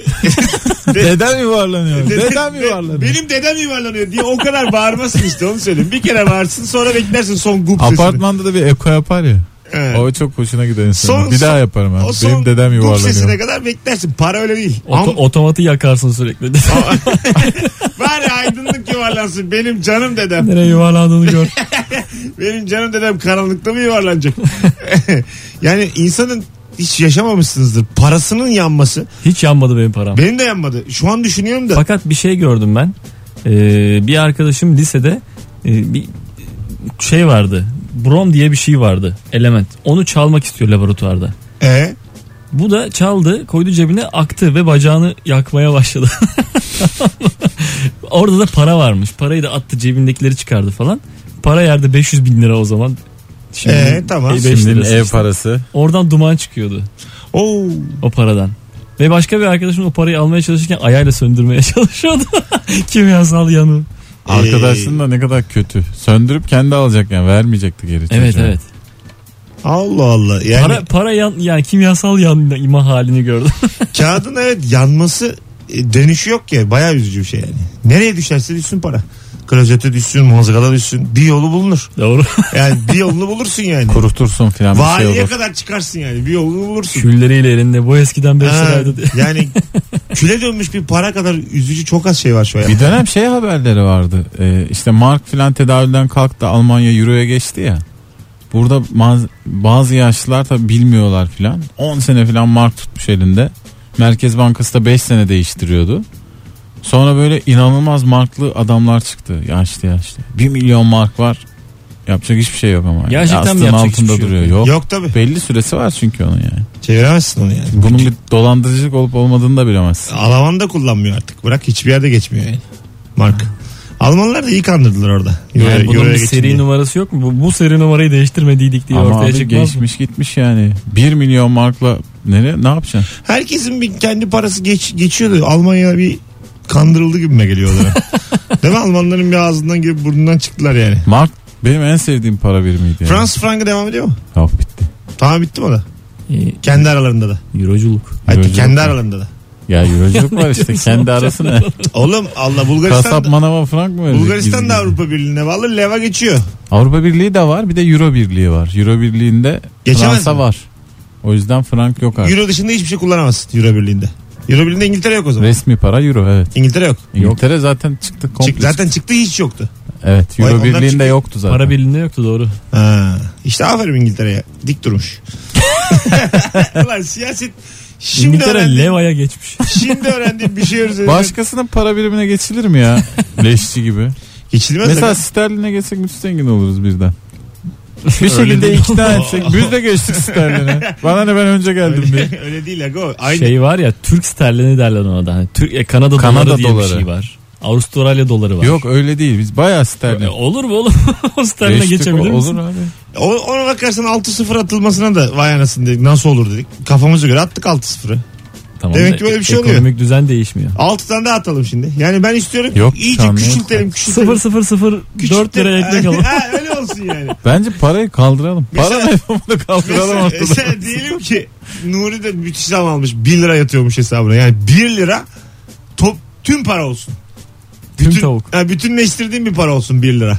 Dedem yuvarlanıyor. Dede- Dedem de- yuvarlanıyor. benim dedem yuvarlanıyor diye o kadar bağırmasın işte onu söyleyeyim. Bir kere bağırsın sonra beklersin son gup sesini. Apartmanda da bir eko yapar ya. Evet. O çok hoşuna gider insanın. Son- Bir daha yaparım ben. O son Benim dedem gup sesine yuvarlanıyor. kadar beklersin. Para öyle değil. Oto- Ama otomatı yakarsın sürekli. bari aydınlık yuvarlansın. Benim canım dedem. Nereye yuvarlandığını gör. Benim canım dedem karanlıkta mı yuvarlanacak? yani insanın hiç yaşamamışsınızdır. Parasının yanması. Hiç yanmadı benim param. Benim de yanmadı. Şu an düşünüyorum da. Fakat bir şey gördüm ben. Ee, bir arkadaşım lisede e, bir şey vardı. Brom diye bir şey vardı. Element. Onu çalmak istiyor laboratuvarda. E, Bu da çaldı, koydu cebine, aktı ve bacağını yakmaya başladı. Orada da para varmış. Parayı da attı, cebindekileri çıkardı falan. Para yerde 500 bin lira o zaman. Şimdi Ee, tamam. Şimdinin ev işte. parası. Oradan duman çıkıyordu Oo. o paradan. Ve başka bir arkadaşım o parayı almaya çalışırken ayağıyla söndürmeye çalışıyordu. Kimyasal yanı. Arkadaşın da ne kadar kötü. Söndürüp kendi alacak yani vermeyecekti geri. Evet çocuğa. evet. Allah Allah. Yani Para para yan yani kimyasal yanma halini gördüm. kağıdın evet yanması e, dönüşü yok ya. Bayağı üzücü bir şey yani. Nereye düşerse düşsün para. Klozete düşsün, mozgala düşsün. Bir yolu bulunur. Doğru. Yani bir yolunu bulursun yani. Kurutursun filan bir şey Valiye olur. kadar çıkarsın yani. Bir yolunu bulursun. Külleriyle elinde bu eskiden 5 Ha, liraydı diye. yani küle dönmüş bir para kadar üzücü çok az şey var şu an. Bir dönem şey haberleri vardı. Ee, işte Mark filan tedavülden kalktı Almanya Euro'ya geçti ya. Burada maz- bazı yaşlılar tabi bilmiyorlar filan. 10 sene filan mark tutmuş elinde. Merkez Bankası da 5 sene değiştiriyordu. Sonra böyle inanılmaz marklı adamlar çıktı yaşlı yaşlı. 1 milyon mark var. Yapacak hiçbir şey yok ama. Gerçekten mi Yastığın yapacak altında hiçbir şey duruyor. yok? Yok. Yok tabi. Belli süresi var çünkü onun yani. Çeviremezsin onu yani. Bunun bir dolandırıcılık olup olmadığını da bilemezsin. Alman da kullanmıyor artık. Bırak hiçbir yerde geçmiyor yani. Marka. Almanlar da iyi kandırdılar orada. Yani Euro- bunun Euro'ya bir seri diye. numarası yok mu? Bu, bu seri numarayı değiştirmediydik diye Ama ortaya abi çıkmaz mı? geçmiş gitmiş yani. 1 milyon markla nereye ne yapacaksın? Herkesin bir kendi parası geç, geçiyordu. Almanya bir kandırıldı gibime geliyor o dönem. Değil mi? Almanların bir ağzından girip burnundan çıktılar yani. Mark benim en sevdiğim para birimiydi. Yani. Fransız frangı devam ediyor mu? Yok bitti. Tamam bitti mi o da? Ee, Kendi aralarında da. Euroculuk. Hadi Euroculuk kendi mu? aralarında da. Ya euroculuk var işte kendi arası ne? Oğlum Allah Bulgaristan Kasap manava frank mı verecek? Bulgaristan da? Avrupa Birliği'ne vallahi leva geçiyor. Avrupa Birliği de var bir de Euro Birliği var. Euro Birliği'nde Geçemez Fransa mi? var. O yüzden frank yok artık. Euro dışında hiçbir şey kullanamazsın Euro Birliği'nde. Euro Birliği'nde İngiltere yok o zaman. Resmi para Euro evet. İngiltere yok. İngiltere zaten çıktı komple. Çık, zaten çıktı hiç yoktu. Evet Vay, Euro onlar Birliği'nde çıkıyor. yoktu zaten. Para birliğinde yoktu doğru. Ha. İşte aferin İngiltere'ye. Dik durmuş. Ulan siyaset şimdi İngiltere öğrendiğim, levaya geçmiş. şimdi öğrendiğim bir şey üzerine. Başkasının para birimine geçilir mi ya? Leşçi gibi. Geçilmez Mesela sterline geçsek müthiş zengin oluruz birden. Bir şekilde değil. ikna etsek. Biz de geçtik sterline. Bana ne ben önce geldim diye. Öyle, öyle değil Ago. Aynı. Şey var ya Türk sterlini derler ona da. Hani Türk, e, Kanada, Kanada doları diye doları. bir şey var. Avustralya doları var. Yok öyle değil. Biz bayağı sterlin. E, olur mu oğlum? o sterline geçebilir olur misin? abi. O, ona bakarsan 6-0 atılmasına da vay anasını dedik. Nasıl olur dedik. Kafamıza göre attık 6-0'ı. Tamam Demek ki böyle bir şey oluyor. Ekonomik düzen değişmiyor. 6 tane daha atalım şimdi. Yani ben istiyorum Yok, iyice canlı küçültelim küçültelim. 0 0 0 4 Küçültelim. lira ekmek alalım. ha, öyle olsun yani. Bence parayı kaldıralım. Mesela- Para mefhumunu kaldıralım Mesela, ortadan. mesela diyelim ki Nuri de müthiş zam almış. 1 lira yatıyormuş hesabına. Yani 1 lira top, tüm para olsun. Tüm Bütün, tavuk. Ha, bütünleştirdiğin bir para olsun 1 lira.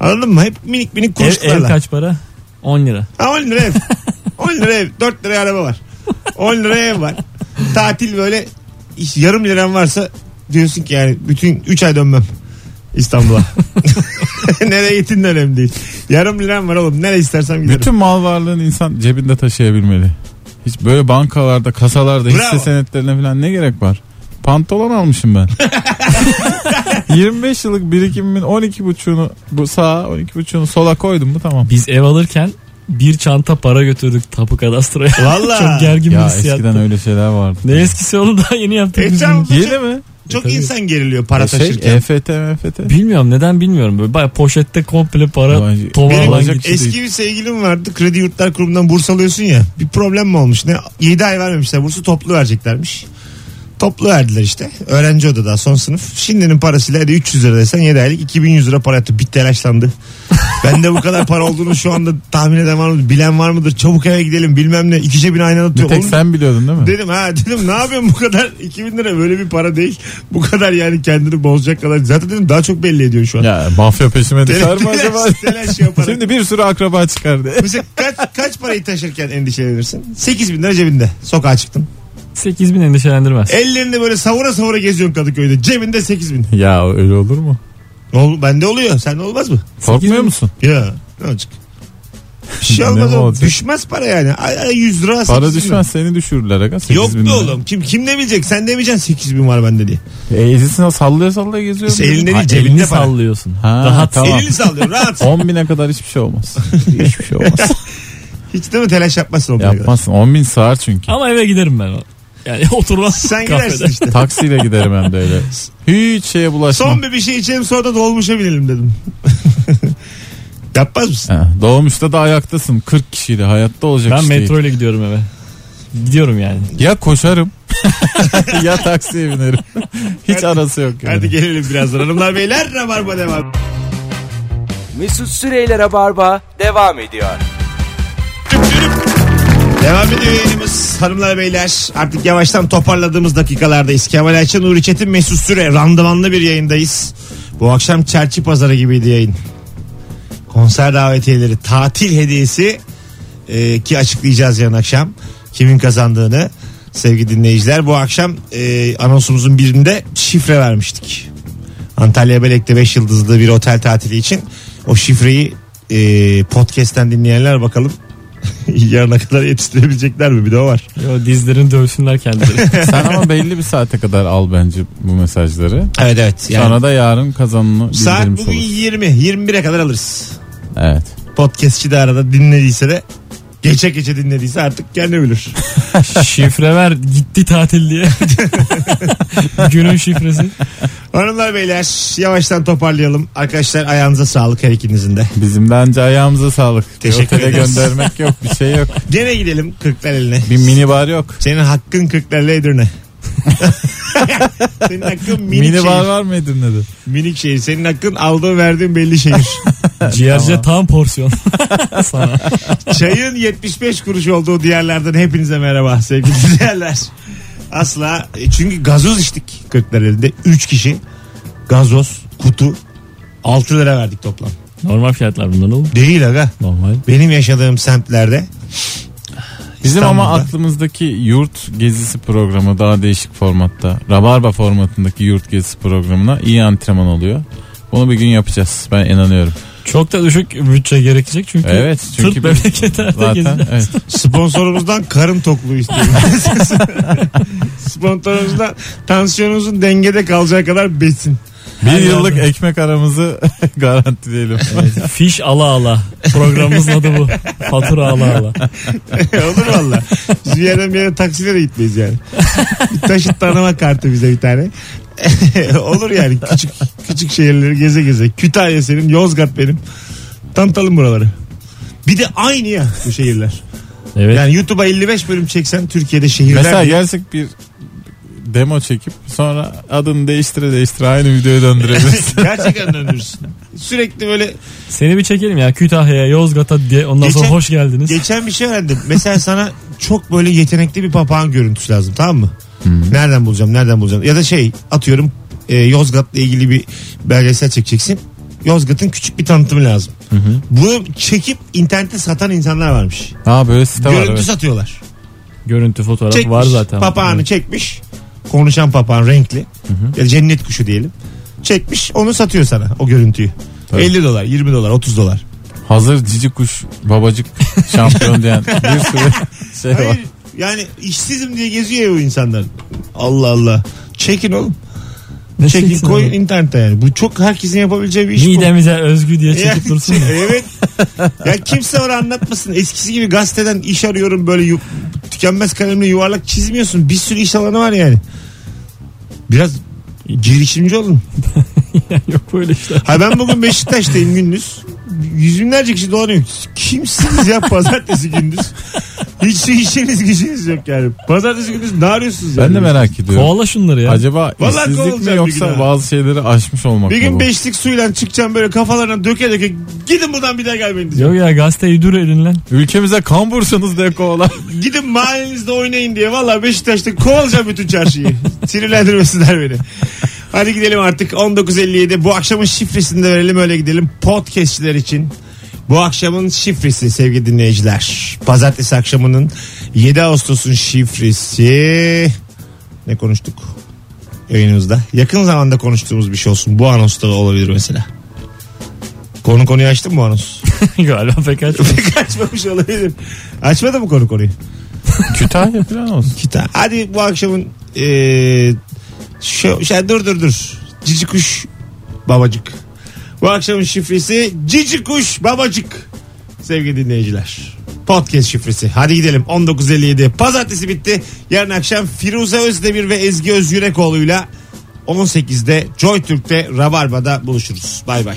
Anladın mı? Hep minik minik Ev, kuruşlarla. ev kaç para? 10 lira. Ha 10 lira ev. 10 lira ev. 4 liraya araba var. 10 lira ev var. Tatil böyle iş- yarım liram varsa diyorsun ki yani bütün 3 ay dönmem İstanbul'a. Nereye gittin de önemli değil. Yarım liram var oğlum. Nereye istersem giderim. Bütün mal varlığını insan cebinde taşıyabilmeli. Hiç böyle bankalarda, kasalarda, Bravo. hisse senetlerine falan ne gerek var? Pantolon almışım ben. 25 yıllık birikimimin 12 buçuğunu bu sağa 12 buçuğunu sola koydum mu tamam. Biz ev alırken bir çanta para götürdük tapu kadastraya. Valla. Çok gergin bir Ya hissiyattı. eskiden öyle şeyler vardı. Ne eskisi onu daha yeni yaptık E biz. Yeni mi? Çok tabii. insan geriliyor para E şey, taşırken. EFT, MFT. Bilmiyorum neden bilmiyorum. Böyle bayağı poşette komple para Vay- tova Benim gitti. eski bir sevgilim vardı. Kredi Yurtlar Kurumu'ndan burs alıyorsun ya. Bir problem mi olmuş? Ne 7 ay vermemişler. Bursu toplu vereceklermiş. Toplu verdiler işte. Öğrenci odada son sınıf. Şimdinin parasıyla hadi 300 lira desen 7 aylık 2100 lira para yaptı. Bir telaşlandı. ben de bu kadar para olduğunu şu anda tahmin eden var mıdır? Bilen var mıdır? Çabuk eve gidelim bilmem ne. İki cebine aynı anda Bir tek Oğlum, sen biliyordun değil mi? Dedim ha dedim ne yapıyorsun bu kadar 2000 lira böyle bir para değil. Bu kadar yani kendini bozacak kadar. Zaten dedim daha çok belli ediyor şu an. Ya mafya peşime düşer mi acaba? Telaş yaparak. Şimdi bir sürü akraba çıkardı. Mesela kaç, kaç parayı taşırken endişelenirsin? 8 bin lira cebinde. Sokağa çıktın. 8 bin endişelendirmez. Ellerinde böyle savura savura geziyorsun Kadıköy'de. Cebinde 8 bin. ya öyle olur mu? Ol, bende oluyor. Sende olmaz mı? Korkmuyor musun? Ya ne olacak? Bir şey Ne olmaz oğlum. olacak? Düşmez para yani. Ay, ay 100 lira 8 Para düşmez seni düşürürler. Aga, lira. 8 Yok bin be lira. oğlum. Kim, kim ne bilecek? Sen demeyeceksin 8 bin var bende diye. E, ezisine sallaya sallaya geziyorum. İşte elinde değil cebinde elini para. sallıyorsun. Ha, Rahat. tamam. Elini sallıyor rahat. 10 bine kadar hiçbir şey olmaz. hiçbir şey olmaz. Hiç değil mi telaş yapmazsın o kadar. Yapmazsın. 10 bin sığar çünkü. Ama eve giderim ben. Yani oturmaz. Sen gidersin işte. Taksiyle giderim hem de öyle. Hiç şeye bulaşmam. Son bir bir şey içelim sonra da dolmuşa binelim dedim. Yapmaz mısın? Ha, doğmuşta da ayaktasın. 40 kişiyle hayatta olacak Ben iş değil. metro ile gidiyorum eve. Gidiyorum yani. Ya koşarım ya taksiye binerim. Hiç Hadi- arası yok yani. Hadi gelelim birazdan. Hanımlar beyler Rabarba devam. Mesut Süreyler'e barba devam ediyor. Devam ediyor yayınımız hanımlar beyler. Artık yavaştan toparladığımız dakikalardayız. Kemal Ayça, Nuri Çetin, Mesut Süre. Randımanlı bir yayındayız. Bu akşam çerçi pazarı gibiydi yayın. Konser davetiyeleri, tatil hediyesi e, ki açıklayacağız yarın akşam. Kimin kazandığını sevgili dinleyiciler. Bu akşam e, anonsumuzun birinde şifre vermiştik. Antalya Belek'te 5 yıldızlı bir otel tatili için o şifreyi e, podcast'ten dinleyenler bakalım yarına kadar yetiştirebilecekler mi? Bir de o var. Yo, dizlerini dövsünler kendileri. Sen ama belli bir saate kadar al bence bu mesajları. Evet evet. Yani Sonra da yarın kazanını saat bildirmiş bugün olursun. 20. 21'e kadar alırız. Evet. Podcastçi de arada dinlediyse de geçe geçe dinlediyse artık kendi bilir. Şifre ver gitti tatil diye. Günün şifresi. Hanımlar beyler yavaştan toparlayalım. Arkadaşlar ayağınıza sağlık her ikinizin de. Bizim bence ayağımıza sağlık. Teşekkür Otele ederiz. göndermek yok bir şey yok. Gene gidelim kırklar eline. Bir mini bar yok. Senin hakkın kırklarla Edirne. Senin hakkın minik Mini şehir. bar var mı Edirne'de? Minik şehir. Senin hakkın aldığın verdiğin belli şehir. Ciğerce tam porsiyon. Sana. Çayın 75 kuruş olduğu diyarlardan hepinize merhaba sevgili dinleyenler. Asla e, çünkü gazoz içtik kırklar elinde. 3 kişi gazoz kutu 6 lira verdik toplam. Normal fiyatlar bundan oğlum. Değil aga. Normal. Benim yaşadığım semtlerde Bizim ama aklımızdaki yurt gezisi programı daha değişik formatta. Rabarba formatındaki yurt gezisi programına iyi antrenman oluyor. Bunu bir gün yapacağız. Ben inanıyorum. Çok da düşük bütçe gerekecek çünkü. Evet, çünkü Tırt memleketlerde Zaten gezeceğiz. evet. sponsorumuzdan karın tokluğu istiyorum. Sponsorumuzdan tansiyonunuzun dengede kalacağı kadar besin. Bir Her yıllık ekmek aramızı garantileyelim. Evet, Fiş ala ala. Programımızın adı bu. Fatura ala ala. Olur valla. Biz bir yerden bir yere taksiyle de gitmeyiz yani. Bir taşıt tanıma kartı bize bir tane. Olur yani küçük küçük şehirleri geze geze. Kütahya senin, Yozgat benim. Tanıtalım buraları. Bir de aynı ya bu şehirler. Evet. Yani YouTube'a 55 bölüm çeksen Türkiye'de şehirler Mesela gelsek bir demo çekip sonra adını değiştire değiştire aynı videoya döndürebiliriz. gerçekten döndürürsün. Sürekli böyle Seni bir çekelim ya Kütahya'ya, Yozgat'a diye ondan sonra Geçen- hoş geldiniz. Geçen bir şey öğrendim. Mesela sana çok böyle yetenekli bir papağan görüntüsü lazım tamam mı? Nereden bulacağım nereden bulacağım? Ya da şey atıyorum e, Yozgat'la ilgili bir belgesel çekeceksin. Yozgat'ın küçük bir tanıtımı lazım. Bunu çekip internette satan insanlar varmış. ha böyle site var Görüntü evet. satıyorlar. Görüntü fotoğraf Çekmiş. var zaten. Papağanı Evet. çekmiş. Konuşan papağan renkli. Ya da cennet kuşu diyelim. Çekmiş onu satıyor sana o görüntüyü. Tabii. 50 dolar, 20 dolar, 30 dolar. Hazır cici kuş babacık şampiyon diyen bir sürü şey var. Hayır yani işsizim diye geziyor ya bu insanlar. Allah Allah. Çekin oğlum. Ne Çekin oğlum? internete yani. Bu çok herkesin yapabileceği bir iş bu. Midemize özgü diye Yani, çekip dursun. ya. evet. Ya kimse ona anlatmasın. Eskisi gibi gazeteden iş arıyorum böyle yu- tükenmez kalemle yuvarlak çizmiyorsun. Bir sürü iş alanı var yani. Biraz girişimci olun. Yok böyle işler. Ha ben bugün Beşiktaş'tayım gündüz. Yüz binlerce kişi dolanıyor. Kimsiniz ya pazartesi gündüz? Hiç işiniz gücünüz yok yani. Pazartesi gündüz ne arıyorsunuz Ben yani? de merak ediyorum. Kovala şunları ya. Acaba Vallahi işsizlik mi yoksa bazı şeyleri aşmış olmak Bir gün bu? beşlik suyla çıkacağım böyle kafalarına döke döke gidin buradan bir daha gelmeyin diyeceğim. Yok ya gazeteyi dur elin lan. Ülkemize kan vursanız diye kovalar. Gidin mahallenizde oynayın diye. Valla Beşiktaş'ta kovalayacağım bütün çarşıyı. Sinirlendirmesinler beni. Hadi gidelim artık 19.57 bu akşamın şifresini de verelim öyle gidelim. Podcastçiler için bu akşamın şifresi sevgili dinleyiciler. Pazartesi akşamının 7 Ağustos'un şifresi ne konuştuk yayınımızda? Yakın zamanda konuştuğumuz bir şey olsun. Bu anonsta da olabilir mesela. Konu konuyu açtın mı anons? Galiba pek aç. Pek açmamış olabilir. Açmadı mı konu konuyu? Kütahya falan olsun. Kita. Hadi bu akşamın eee şu, şey, dur dur dur. Cici kuş babacık. Bu akşamın şifresi cici kuş babacık. Sevgili dinleyiciler. Podcast şifresi. Hadi gidelim 19.57. Pazartesi bitti. Yarın akşam Firuze Özdemir ve Ezgi Özgürekoğlu'yla 18'de Joy Türk'te Rabarba'da buluşuruz. Bay bay.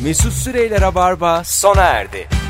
Mesut Süreyler'e barba sona erdi.